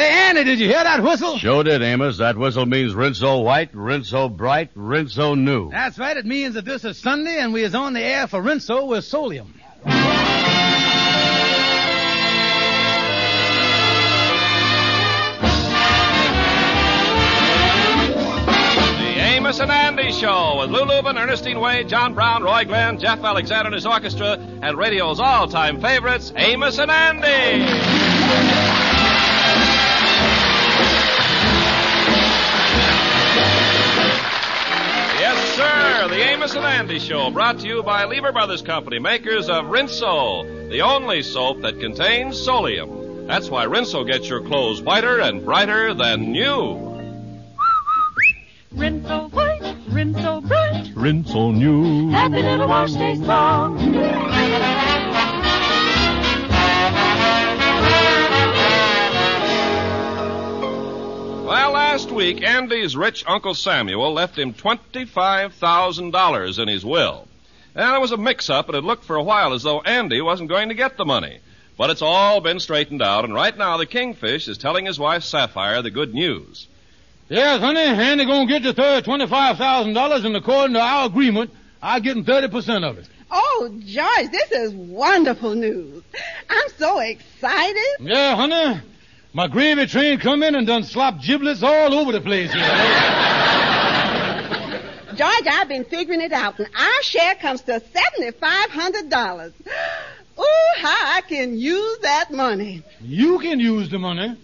Say, Andy, did you hear that whistle? Sure did, Amos. That whistle means Rinso white, Rinso bright, Rinso new. That's right. It means that this is Sunday and we is on the air for Rinso with Solium. The Amos and Andy Show with Lou Lubin, Ernestine Wade, John Brown, Roy Glenn, Jeff Alexander and his orchestra, and radio's all-time favorites, Amos and Andy. Yes. The Amos and Andy Show, brought to you by Lever Brothers Company, makers of Rinso, the only soap that contains solium. That's why Rinso gets your clothes whiter and brighter than new. Rinso white, Rinso bright, Rinso new. happy little wash day song. Well, last week, Andy's rich Uncle Samuel left him $25,000 in his will. And it was a mix-up, and it looked for a while as though Andy wasn't going to get the money. But it's all been straightened out, and right now the Kingfish is telling his wife Sapphire the good news. Yes, honey, Andy gonna get the third twenty-five thousand dollars, and according to our agreement, I get him thirty percent of it. Oh, George, this is wonderful news. I'm so excited. Yeah, honey. My gravy train come in and done slop giblets all over the place here. George, I've been figuring it out, and our share comes to $7,500. Ooh, how I can use that money. You can use the money.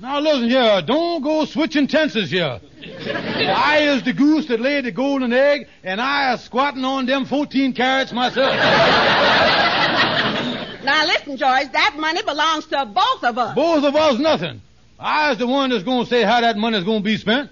Now listen here, don't go switching tenses here. I is the goose that laid the golden egg, and I is squatting on them 14 carrots myself. Now listen, George, that money belongs to both of us. Both of us nothing. I is the one that's gonna say how that money's gonna be spent.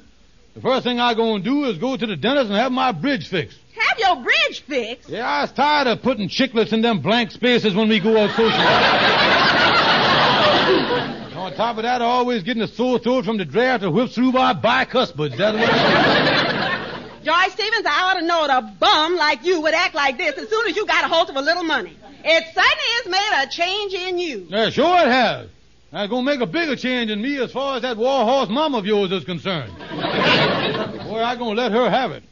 The first thing I gonna do is go to the dentist and have my bridge fixed. Have your bridge fixed. Yeah, I was tired of putting chiclets in them blank spaces when we go out social. On top of that, I always getting a sore throat from the draft that whips through my bicuspids. That's what George Stevens, I ought to know that a bum like you would act like this as soon as you got a hold of a little money. It certainly has made a change in you. Yeah, sure it has. That's gonna make a bigger change in me as far as that war horse mom of yours is concerned. Boy, I gonna let her have it.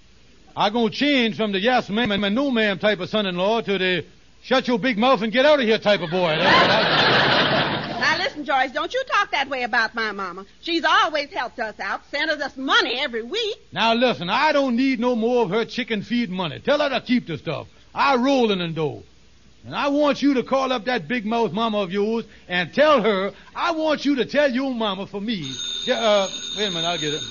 I gonna change from the yes ma'am and no ma'am type of son-in-law to the shut your big mouth and get out of here type of boy. That's what I- Now listen, George, don't you talk that way about my mama. She's always helped us out, sent us money every week. Now listen, I don't need no more of her chicken feed money. Tell her to keep the stuff. I rolling in the dough. And I want you to call up that big mouth mama of yours and tell her I want you to tell your mama for me. Yeah, uh, wait a minute, I'll get it.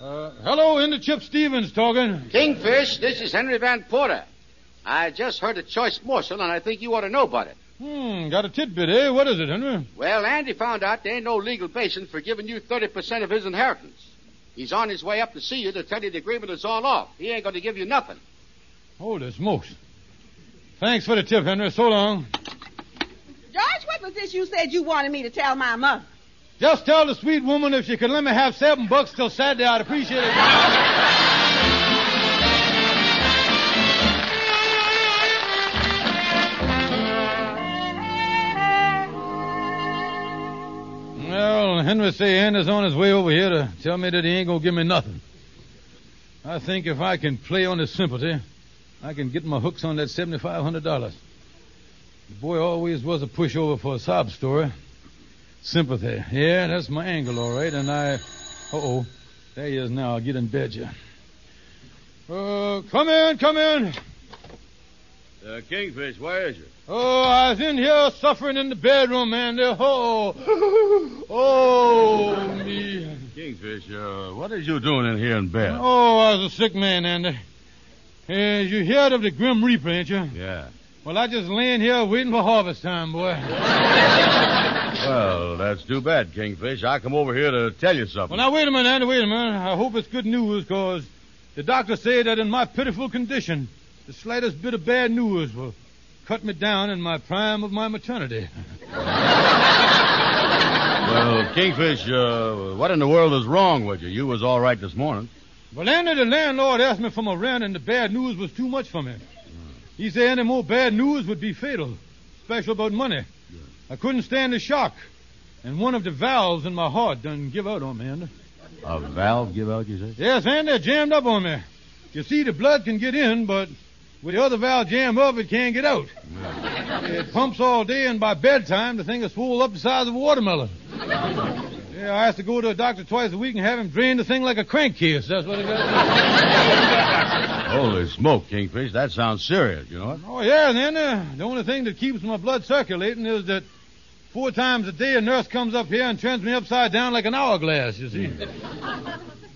Uh, hello, Kingfish Stevens talking. Kingfish, this is Henry Van Porter. I just heard a choice morsel, and I think you ought to know about it. Hmm, got a tidbit, eh? What is it, Henry? Well, Andy found out there ain't no legal basis for giving you 30% of his inheritance. He's on his way up to see you to tell you the agreement is all off. He ain't going to give you nothing. Holy smokes. Thanks for the tip, Henry. So long. George, what was this you said you wanted me to tell my mother? Just tell the sweet woman if she could let me have seven bucks till Saturday, I'd appreciate it. Well, Henry say Andy's on his way over here to tell me that he ain't gonna give me nothing. I think if I can play on his sympathy, I can get my hooks on that seventy-five hundred dollars. The boy always was a pushover for a sob story. Sympathy. Yeah, that's my angle, all right. And I. Uh oh. There he is now. I'll get in bed, you. Uh, come in, come in. Uh, Kingfish, where is you? Oh, I was in here suffering in the bedroom, man. Oh, oh, me. Kingfish, uh, what is you doing in here in bed? Oh, I was a sick man, Andy. Uh, you heard of the Grim Reaper, ain't you? Yeah. Well, I just laying here waiting for harvest time, boy. Well, that's too bad, Kingfish. I come over here to tell you something. Well, now, wait a minute, Andy, wait a minute. I hope it's good news, because the doctor said that in my pitiful condition, the slightest bit of bad news will cut me down in my prime of my maternity. Well, Kingfish, uh, what in the world is wrong with you? You was all right this morning. Well, Andy, the landlord asked me for my rent, and the bad news was too much for me. He said any more bad news would be fatal, especially about money. I couldn't stand the shock. and one of the valves in my heart done give out on me, Andy. A valve give out, you say? Yes, Andy, it jammed up on me. You see, the blood can get in, but with the other valve jammed up, it can't get out. It pumps all day, and by bedtime, the thing is full up the size of a watermelon. Yeah, I have to go to a doctor twice a week and have him drain the thing like a crankcase. That's what it got. Holy smoke, Kingfish. That sounds serious, you know? Oh, yeah, and then uh, the only thing that keeps my blood circulating is that four times a day a nurse comes up here and turns me upside down like an hourglass, you see.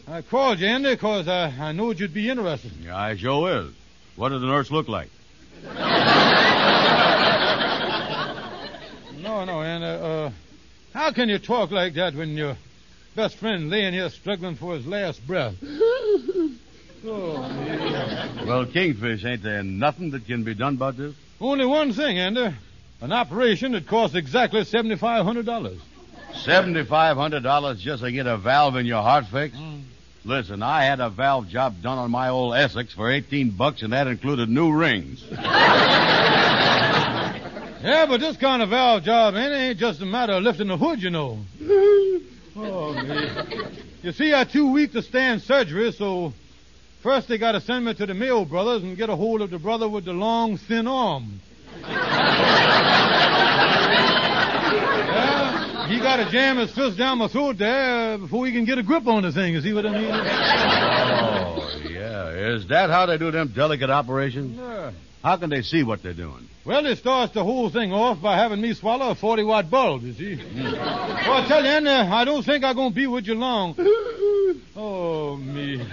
I called you, Andy, because I, I knew you'd be interested. Yeah, I sure is. What does the nurse look like? No, no, Andy. Uh, how can you talk like that when your best friend laying here struggling for his last breath? Oh, Well, Kingfish, ain't there nothing that can be done about this? Only one thing, Andy. An operation that costs exactly $7,500. Seventy-five hundred dollars just to get a valve in your heart fixed? Hmm. Listen, I had a valve job done on my old Essex for eighteen bucks, and that included new rings. Yeah, but this kind of valve job, man, it ain't just a matter of lifting the hood, you know. Oh, man. You see, I'm too weak to stand surgery, so first they got to send me to the Mayo brothers and get a hold of the brother with the long, thin arm. yeah, he got to jam his fist down my throat there before he can get a grip on the thing. You see what I mean? Oh, yeah. Is that how they do them delicate operations? Yeah. How can they see what they're doing? Well, it starts the whole thing off by having me swallow a 40 watt bulb, you see. Hmm. Well, I tell you, Andy, I don't think I'm going to be with you long. Oh, me.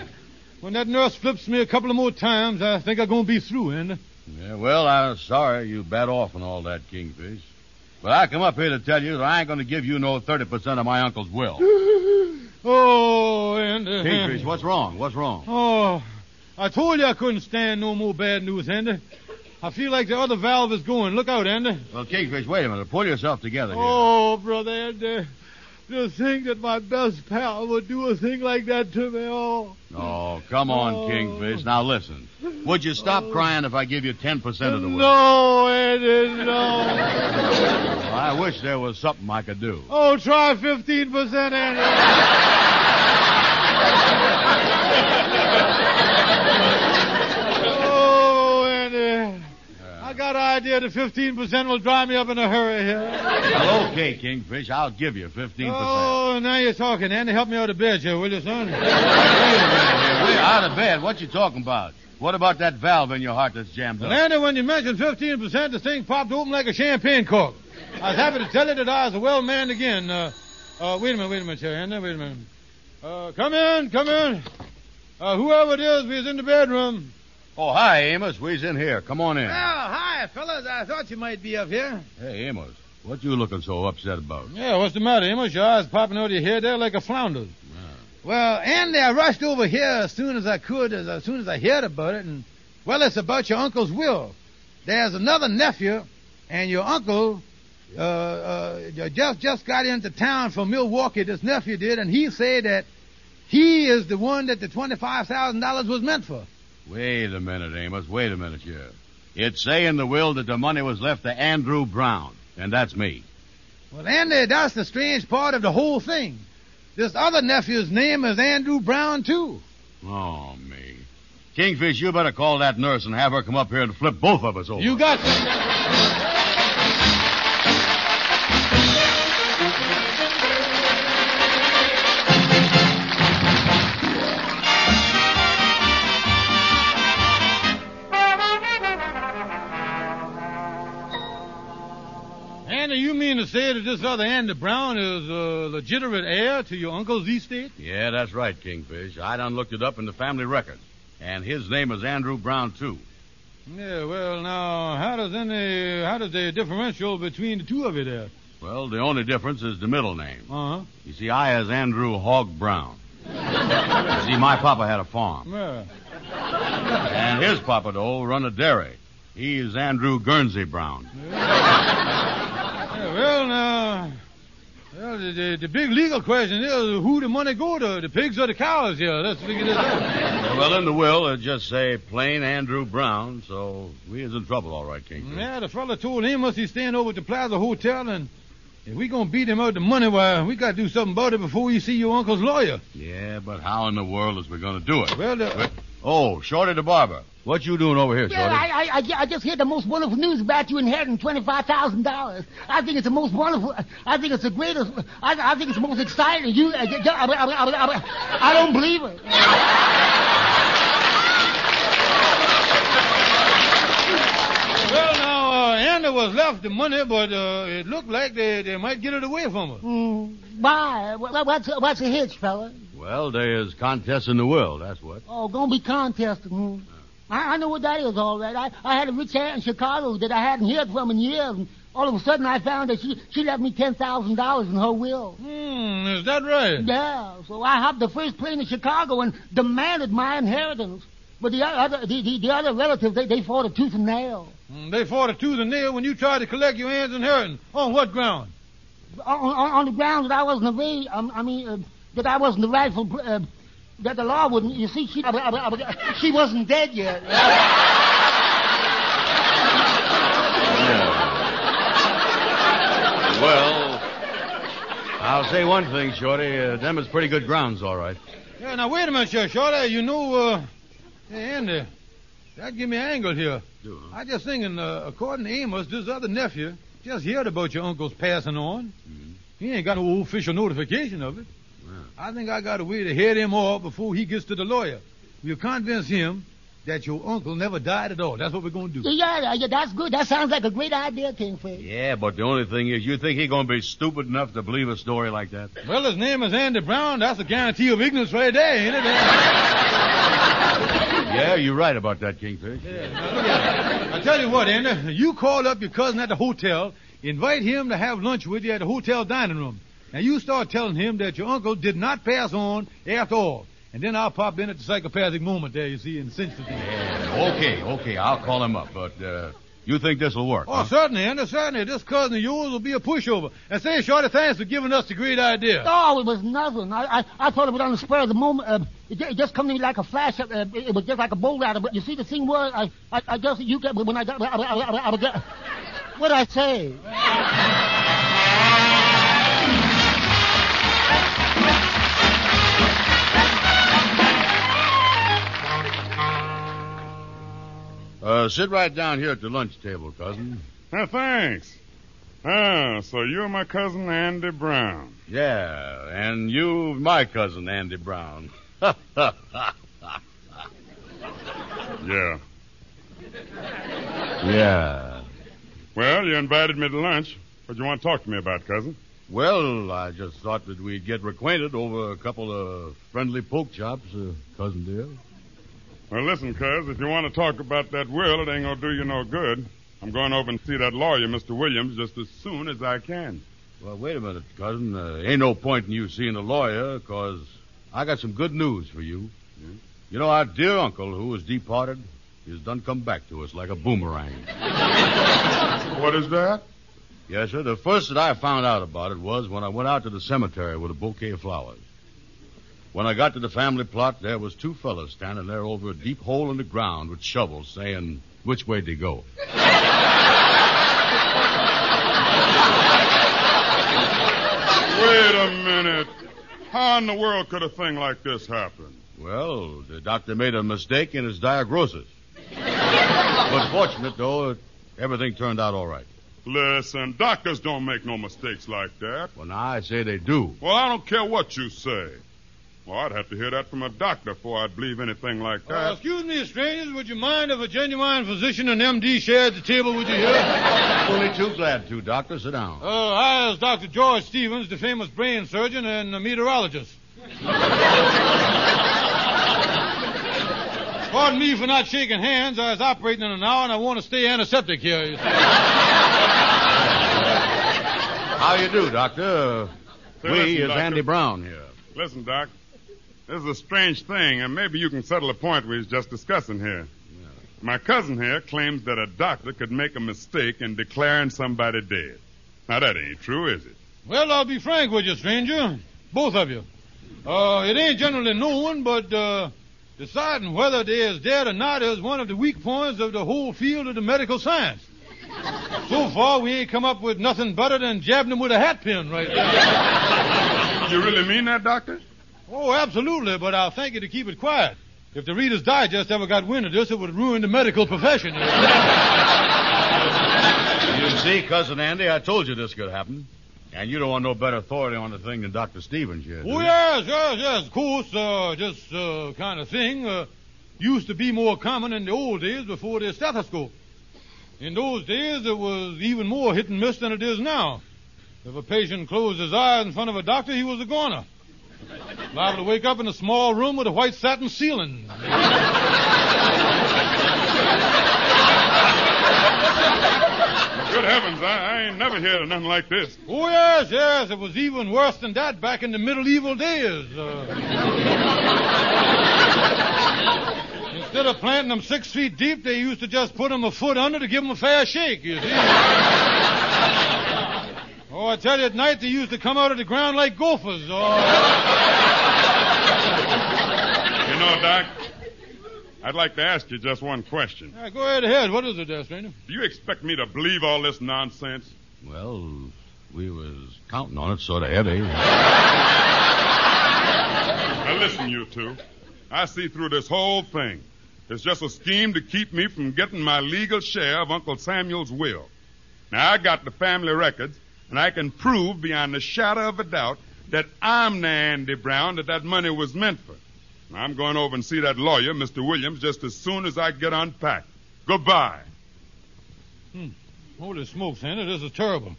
When that nurse flips me a couple of more times, I think I'm going to be through, Andy. Yeah, well, I'm sorry you bad off and all that, Kingfish. But I come up here to tell you that I ain't going to give you no 30% of my uncle's will. Oh, Andy. Kingfish, what's wrong? What's wrong? Oh, I told you I couldn't stand no more bad news, Andy. I feel like the other valve is going. Look out, Andy. Well, Kingfish, wait a minute. Pull yourself together here. Oh, brother Andy. To think that my best pal would do a thing like that to me. Oh. Oh, come on, Oh. Kingfish. Now listen. Would you stop oh. crying if I give you 10% of the will? No, Eddie, no. I wish there was something I could do. Oh, try 15%, Andy. oh, Andy. I got an idea that 15% will drive me up in a hurry here. Well, okay, Kingfish. I'll give you 15%. Oh, now you're talking, Andy. Help me out of bed here, will you, son? Wait a minute here. We're out of bed. What you talking about? What about that valve in your heart that's jammed Well, up? Andy, when you mentioned 15%, the thing popped open like a champagne cork. I was happy to tell you that I was a well manned again. Uh, uh, wait a minute, wait a minute, here, Andy, wait a minute. Uh, come in, come in. Uh, whoever it is, we's in the bedroom. Oh, hi, Amos. We's in here. Come on in. Oh, hi, fellas. I thought you might be up here. Hey, Amos. What you looking so upset about? Yeah, what's the matter, Amos? Your eyes popping out of your head there like a flounder's. Well, Andy, I rushed over here as soon as I could, as, as soon as I heard about it, and, well, it's about your uncle's will. There's another nephew, and your uncle, uh, uh, just, just got into town from Milwaukee, this nephew did, and he said that he is the one that the $25,000 was meant for. Wait a minute, Amos. Wait a minute here. It's say in the will that the money was left to Andrew Brown, and that's me. Well, Andy, that's the strange part of the whole thing. This other nephew's name is Andrew Brown, too. Oh, me. Kingfish, you better call that nurse and have her come up here and flip both of us over. You got Andy, you mean to say that this other Andy Brown is a legitimate heir to your uncle's estate? Yeah, that's right, Kingfish. I done looked it up in the family record. And his name is Andrew Brown, too. Yeah, well, now, how does any, how does the differential between the two of you there? Well, the only difference is the middle name. Uh-huh. You see, I is Andrew Hogg Brown. you see, my papa had a farm. Yeah. And his papa, though, run a dairy. He is Andrew Guernsey Brown. Yeah, well, now, well, the, the, the big legal question is who the money go to, the pigs or the cows here? Let's figure this out. Well, in the will, it just say plain Andrew Brown, so we is in trouble, all right, Kingfish. Yeah, the fella told him must he staying over at the Plaza Hotel, and If we gonna beat him out the money, why, we gotta do something about it before we see your uncle's lawyer. Yeah, but how in the world is we to do it? Well, uh, Oh, Shorty the barber. What you doing over here, Yeah, Shorty? I, I, I, I just heard the most wonderful news about you inheriting twenty-five thousand dollars. I think it's the most wonderful. I think it's the greatest. I, I think it's the most exciting. You, uh, I, I, I, I, I don't believe it. well, now, uh, Andy was left the money, but uh, it looked like they, they might get it away from us. Mm, why? What's what's the hitch, fella? Well, there's contests in the world, that's what. Oh, gonna be contesting. Hmm. I, I know what that is, all right. I, I had a rich aunt in Chicago that I hadn't heard from in years, and all of a sudden I found that she she left me ten thousand dollars in her will. Hmm, is that right? Yeah, so I hopped the first plane to Chicago and demanded my inheritance. But the other the, the, the other relatives they, they fought a tooth and nail. Hmm, they fought a tooth and nail when you tried to collect your aunt's inheritance. On what ground? On, on, on the grounds that I wasn't a very, um, I mean, uh, that I wasn't the rightful, uh, that the law wouldn't. You see, she she wasn't dead yet. Well, I'll say one thing, Shorty. Uh, them is pretty good grounds, all right. Yeah, now wait a minute, Sheriff Shorty. You know, uh, hey, Andy, that give me an angle here. I just thinking, uh, according to Amos, this other nephew just heard about your uncle's passing on. He ain't got no official notification of it. I think I got a way to head him off before he gets to the lawyer. We'll convince him that your uncle never died at all. That's what we're going to do. Yeah, yeah, yeah, that's good. That sounds like a great idea, Kingfish. Yeah, but the only thing is, you think he's gonna be stupid enough to believe a story like that? Well, his name is Andy Brown. That's a guarantee of ignorance right there, ain't it? Yeah, you're right about that, Kingfish. I tell you what, Andy, you call up your cousin at the hotel, invite him to have lunch with you at the hotel dining room. Now you start telling him that your uncle did not pass on after all. And then I'll pop in at the psychopathic moment there, you see, and cinch the thing. Okay, okay, I'll call him up, but uh, you think this will work? Oh, huh? certainly, Andy, certainly. This cousin of yours will be a pushover. And say, Shorty, thanks for giving us the great idea. Oh, it was nothing. I, I, I thought it was on the spur of the moment. Uh, it, it just come to me like a flash. Uh, it, it was just like a bolt out of it. You see, the thing was, I, I, I just, you get, when I got, I, I, I, I, I, what'd I say? Sit right down here at the lunch table, cousin. Uh, thanks. Ah, so you're my cousin Andy Brown. Yeah, and you, my cousin, Andy Brown. Yeah. yeah. Well, you invited me to lunch. What you want to talk to me about, cousin? Well, I just thought that we'd get acquainted over a couple of friendly poke chops, uh, cousin dear. Well, listen, cuz, if you want to talk about that will, it ain't gonna do you no good. I'm going over and see that lawyer, Mr. Williams, just as soon as I can. Well, wait a minute, cousin. Uh, ain't no point in you seeing a lawyer, 'cause I got some good news for you. You know, our dear uncle who was departed, he's done come back to us like a boomerang. What is that? Yes, sir. The first that I found out about it was when I went out to the cemetery with a bouquet of flowers. When I got to the family plot, there was two fellas standing there over a deep hole in the ground with shovels saying, which way they go. Wait a minute. How in the world could a thing like this happen? Well, the doctor made a mistake in his diagnosis. but fortunate, though, everything turned out all right. Listen, doctors don't make no mistakes like that. Well, now I say they do. Well, I don't care what you say. Well, I'd have to hear that from a doctor before I'd believe anything like Uh, that. excuse me, strangers, would you mind if a genuine physician and MD shared the table with you here? Only too glad to, doctor. Sit down. Uh, I is Dr. George Stevens, the famous brain surgeon and a meteorologist. Pardon me for not shaking hands. I was operating in an hour and I want to stay antiseptic here. you see. How you do, doctor? Say, we listen, is doctor. Andy Brown here. Listen, Doc. This is a strange thing, and maybe you can settle a point we was just discussing here. My cousin here claims that a doctor could make a mistake in declaring somebody dead. Now, that ain't true, is it? Well, I'll be frank with you, stranger. Both of you. Uh, it ain't generally known, but, uh, deciding whether they is dead or not is one of the weak points of the whole field of the medical science. So far, we ain't come up with nothing better than jabbing him with a hat pin right there. You really mean that, Doctor? Oh, absolutely, but I'll thank you to keep it quiet. If the Reader's Digest ever got wind of this, it would ruin the medical profession. You see, Cousin Andy, I told you this could happen. And you don't want no better authority on the thing than Dr. Stevens here. Oh, yes, yes, yes. Of course, uh, this uh, kind of thing uh, used to be more common in the old days before the stethoscope. In those days, it was even more hit and miss than it is now. If a patient closed his eyes in front of a doctor, he was a goner. Liable to wake up in a small room with a white satin ceiling. Good heavens, I, I ain't never heard of nothing like this. Oh, yes, yes. It was even worse than that back in the medieval days. Uh, instead of planting them six feet deep, they used to just put them a foot under to give them a fair shake, you see. Oh, I tell you, at night they used to come out of the ground like gophers. Oh, You know, Doc, I'd like to ask you just one question. yeah, go ahead ahead. What is it there, stranger? Do you expect me to believe all this nonsense? Well, we was counting on it sort of heavy. Now listen, you two. I see through this whole thing. It's just a scheme to keep me from getting my legal share of Uncle Samuel's will. Now I got the family records, and I can prove beyond a shadow of a doubt that I'm the Andy Brown that that money was meant for. I'm going over and see that lawyer, Mr. Williams, just as soon as I get unpacked. Goodbye. Hmm. Holy smokes, Santa, this is terrible.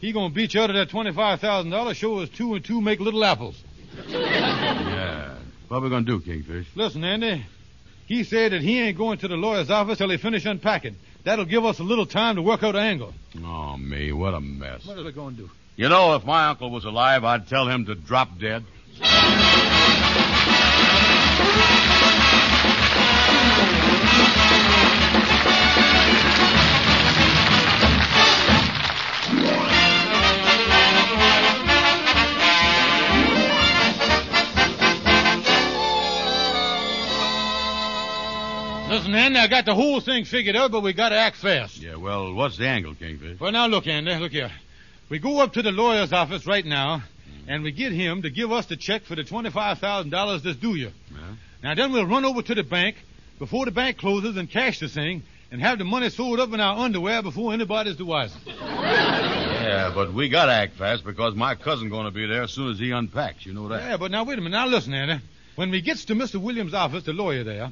He gonna beat you out of that twenty-five thousand dollars. Show us two and two make little apples. yeah. What we gonna do, Kingfish? Listen, Andy. He said that he ain't going to the lawyer's office till he finish unpacking. That'll give us a little time to work out an angle. Oh, me, what a mess. What are they going to do? You know, if my uncle was alive, I'd tell him to drop dead. Listen, Andy, I got the whole thing figured out, but we gotta act fast. Yeah, well, what's the angle, Kingfish? Well, now look, Andy, look here. We go up to the lawyer's office right now, mm. and we get him to give us the check for the twenty-five thousand dollars that's due you. Yeah. Now then, we'll run over to the bank before the bank closes and cash the thing, and have the money sold up in our underwear before anybody's the wiser. Yeah, but we gotta act fast because my cousin's gonna be there as soon as he unpacks. You know that. Yeah, but now wait a minute. Now listen, Andy. When we gets to Mr. Williams' office, the lawyer there,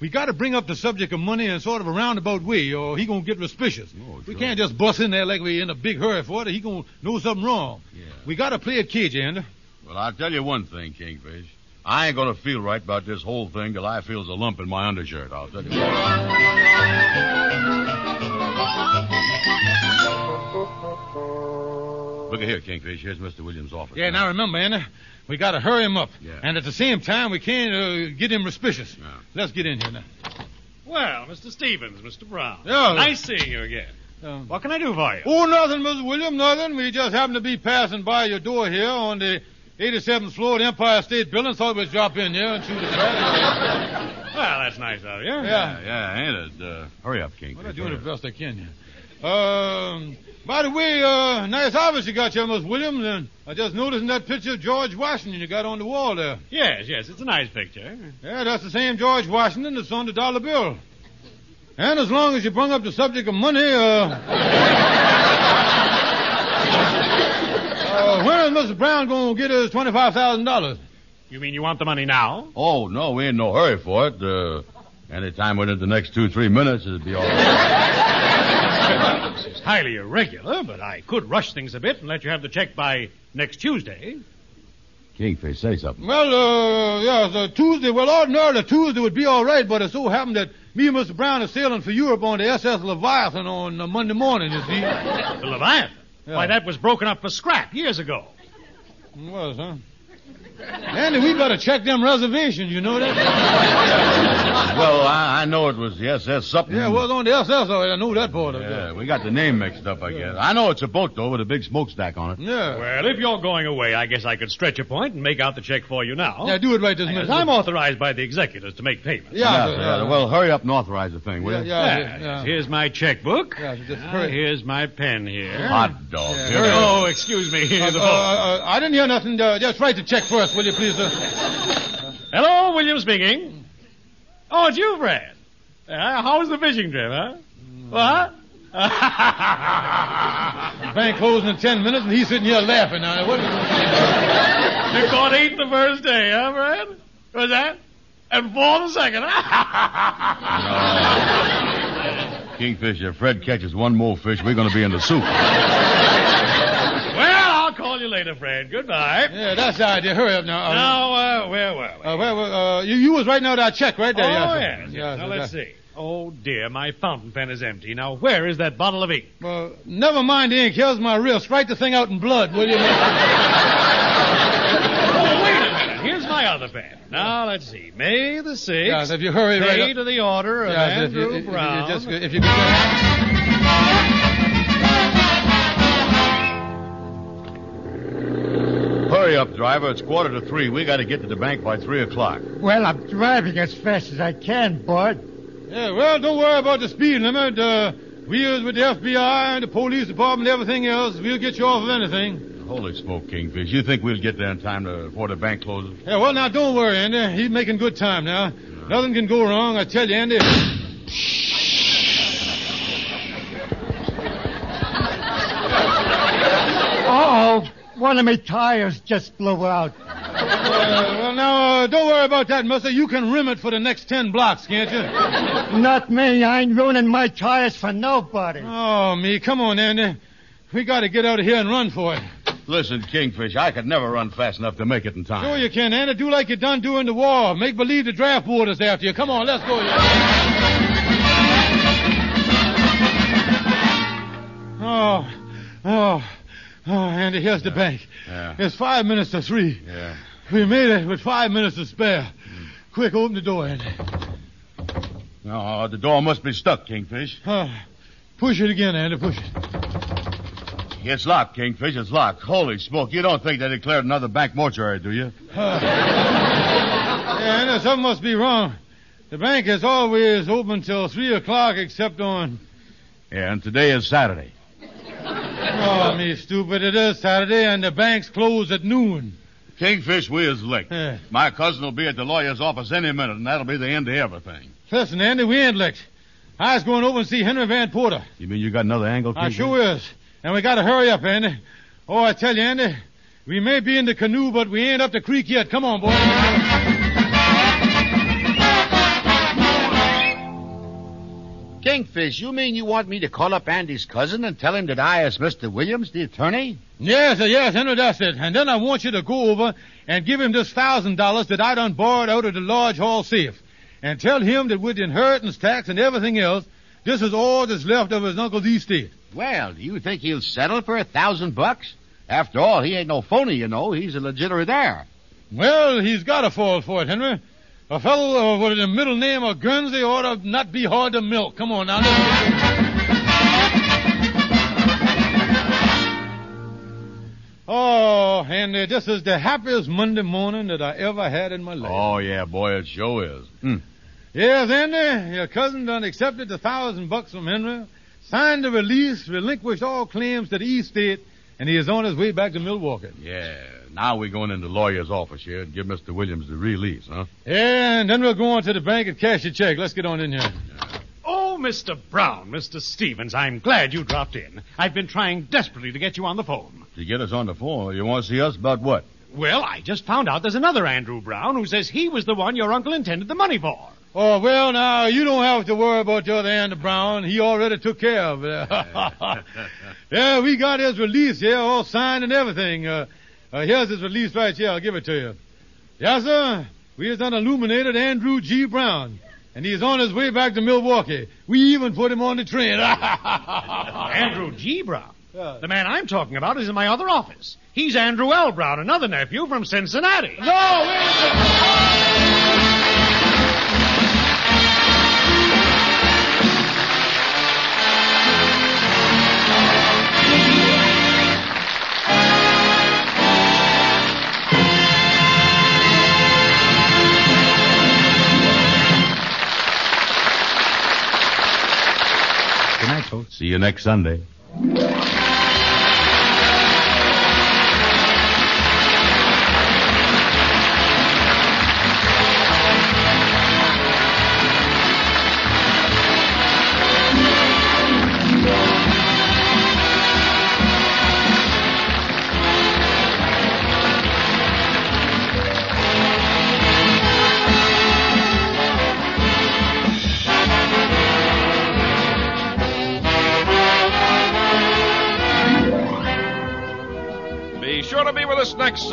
we got to bring up the subject of money in sort of a roundabout way, or he gonna get suspicious. Oh, We sure. can't just bust in there like we're in a big hurry for it. He gonna know something wrong. Yeah. We got to play it cagey, Andy. Well, I'll tell you one thing, Kingfish. I ain't gonna feel right about this whole thing till I feels a lump in my undershirt. I'll tell you. Look at here, Kingfish. Here's Mr. Williams' office. Yeah. Now remember, Andy, we got to hurry him up, Yeah. and at the same time, we can't uh, get him suspicious. Yeah. Let's get in here now. Well, Mr. Stevens, Mr. Brown. Yeah. Nice seeing you again. Um, What can I do for you? Oh, nothing, Mr. Williams, nothing. We just happened to be passing by your door here on the 87th floor of the Empire State Building. Thought we'd drop in here and shoot a crack. Well, that's nice of you. Yeah. Yeah, yeah, ain't it? Uh, hurry up, Kingfish. Well, I'm doing the best I can here. Um, by the way, uh, nice office you got here, Miss Williams, and I just noticed in that picture of George Washington you got on the wall there. Yes, yes, it's a nice picture. Yeah, that's the same George Washington that's on the dollar bill. And as long as you bring up the subject of money, uh, uh when is Mr. Brown going to get his twenty-five thousand dollars? You mean you want the money now? Oh, no, we ain't no hurry for it. Uh, anytime within the next two, three minutes, it'll be all right. It's highly irregular, but I could rush things a bit and let you have the check by next Tuesday. Kingfish, say something. Well, uh, yes, uh, Tuesday. Well, ordinarily Tuesday would be all right, but it so happened that me and Mr. Brown are sailing for Europe on the SS Leviathan on uh, Monday morning. You see? The Leviathan. Yeah. Why, that was broken up for scrap years ago. It was, huh? Andy, we better check them reservations. You know that? Well, I, I know it was the SS something. Yeah, it was on the SS, all right. I knew that part of it. Yeah, we got the name mixed up, I guess. I know it's a boat, though, with a big smokestack on it. Yeah. Well, if you're going away, I guess I could stretch a point and make out the check for you now. Yeah, do it right this Yes, minute. I'm authorized by the executors to make payments. Yeah, yeah, yeah, yeah. Well, hurry up and authorize the thing, will you? yeah, Yeah, yeah. Here's my checkbook. Yeah, just hurry. here's my pen here. Hot dog. Yeah, Here hurry it is. Oh, excuse me. Uh, the uh, phone. uh, I didn't hear nothing. Uh, just write the check first, will you, please, sir? Hello, William speaking. Oh, it's you, Fred. Uh, how was the fishing trip, huh? What? Bank closing in ten minutes, and he's sitting here laughing. Now, what? you caught eight the first day, huh, Fred? Was that? And four the second, huh? Kingfish, if Fred catches one more fish, we're going to be in the soup. Well, I'll call you later, Fred. Goodbye. Yeah, that's the idea. Hurry up now. Now, uh, where were we? Uh, well, well, uh, you, you was writing out our check right there. oh, yes. yes. Yeah, now, sir, let's see. Oh, dear, my fountain pen is empty. Now, where is that bottle of ink? Well, never mind the ink. Here's my wrist. Write the thing out in blood, will you? Oh, wait a minute. Here's my other pen. Now, let's see. May the 6th. Yeah, if you hurry right Pay up. to the order of if Andrew you, if, you- Brown. if you just, if you could. Up, driver. It's quarter to three. We got to get to the bank by three o'clock. Well, I'm driving as fast as I can, Bud. Yeah, well, don't worry about the speed limit. Uh, we is with the FBI and the police department and everything else. We'll get you off of anything. Holy smoke, Kingfish. You think we'll get there in time to, before the bank closes? Yeah, well, now, don't worry, Andy. He's making good time now. Nothing can go wrong, I tell you, Andy. Uh-oh. One of my tires just blew out. Uh, well, now, uh, don't worry about that, mister. You can rim it for the next ten blocks, can't you? Not me. I ain't ruining my tires for nobody. Oh, me. Come on, Andy. We got to get out of here and run for it. Listen, Kingfish, I could never run fast enough to make it in time. Sure you can, Andy. Do like you done during the war. Make believe the draft board is after you. Come on, let's go. Oh, oh, oh, Andy, here's the bank. Yeah. It's five minutes to three. Yeah. We made it with five minutes to spare. Hmm. Quick, open the door, Andy. Oh, the door must be stuck, Kingfish. Uh, push it again, Andy. Push it. It's locked, Kingfish. It's locked. Holy smoke. You don't think they declared another bank mortuary, do you? Ah. Yeah, Andy, something must be wrong. The bank is always open till three o'clock, except on. Yeah, and today is Saturday. Oh, me stupid. It is Saturday, and the bank's close at noon. Kingfish, we is licked. Yeah. My cousin will be at the lawyer's office any minute, and that'll be the end of everything. Listen, Andy, we ain't licked. I was going over and see Henry Van Porter. You mean you got another angle, I Kingfish? sure is. And we gotta hurry up, Andy. Oh, I tell you, Andy, we may be in the canoe, but we ain't up the creek yet. Come on, boy. Kingfish, you mean you want me to call up Andy's cousin and tell him that I is Mr. Williams, the attorney? Yes, sir, yes, Henry, that's it. And then I want you to go over and give him this thousand dollars that I done borrowed out of the Lodge Hall safe. And tell him that with the inheritance tax and everything else, this is all that's left of his uncle's estate. Well, do you think he'll settle for a thousand bucks? After all, he ain't no phony, you know. He's a legitimate heir. Well, he's got to fall for it, Henry. A fellow with the middle name of Guernsey ought to not be hard to milk. Come on now. Oh, Andy, this is the happiest Monday morning that I ever had in my life. Oh, yeah, boy, it sure is. Hmm. Yes, Andy, your cousin done accepted the thousand bucks from Henry, signed the release, relinquished all claims to the estate, and he is on his way back to Milwaukee. Yeah. Now we're going into the lawyer's office here and give Mr. Williams the release, huh? Yeah, and then we'll go on to the bank and cash your check. Let's get on in here. Oh, Mr. Brown, Mr. Stevens, I'm glad you dropped in. I've been trying desperately to get you on the phone. To get us on the phone, you want to see us about what? Well, I just found out there's another Andrew Brown who says he was the one your uncle intended the money for. Oh, well, now, you don't have to worry about the other Andy Brown. He already took care of it. yeah, we got his release here, all signed and everything. Uh, uh, here's his release right here. I'll give it to you. Yes, sir. We has done illuminated Andrew G. Brown. And he's on his way back to Milwaukee. We even put him on the train. Andrew G. Brown. Yeah. The man I'm talking about is in my other office. He's Andrew L. Brown, another nephew from Cincinnati. No, wait See you next Sunday.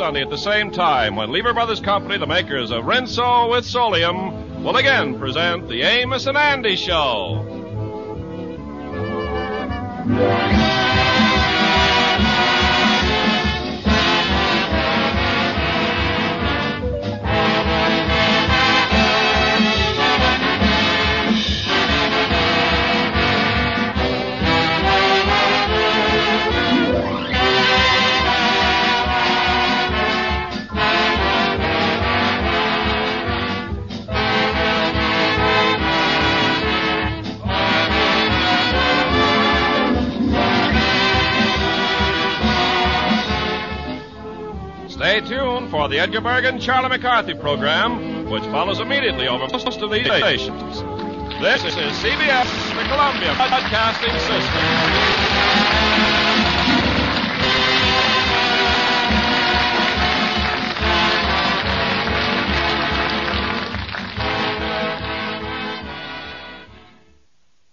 Sunday at the same time when Lever Brothers Company, the makers of Rinso with Solium, will again present the Amos and Andy Show. Edgar Bergen Charlie McCarthy program, which follows immediately over most of these stations. This is CBS, the Columbia Broadcasting System.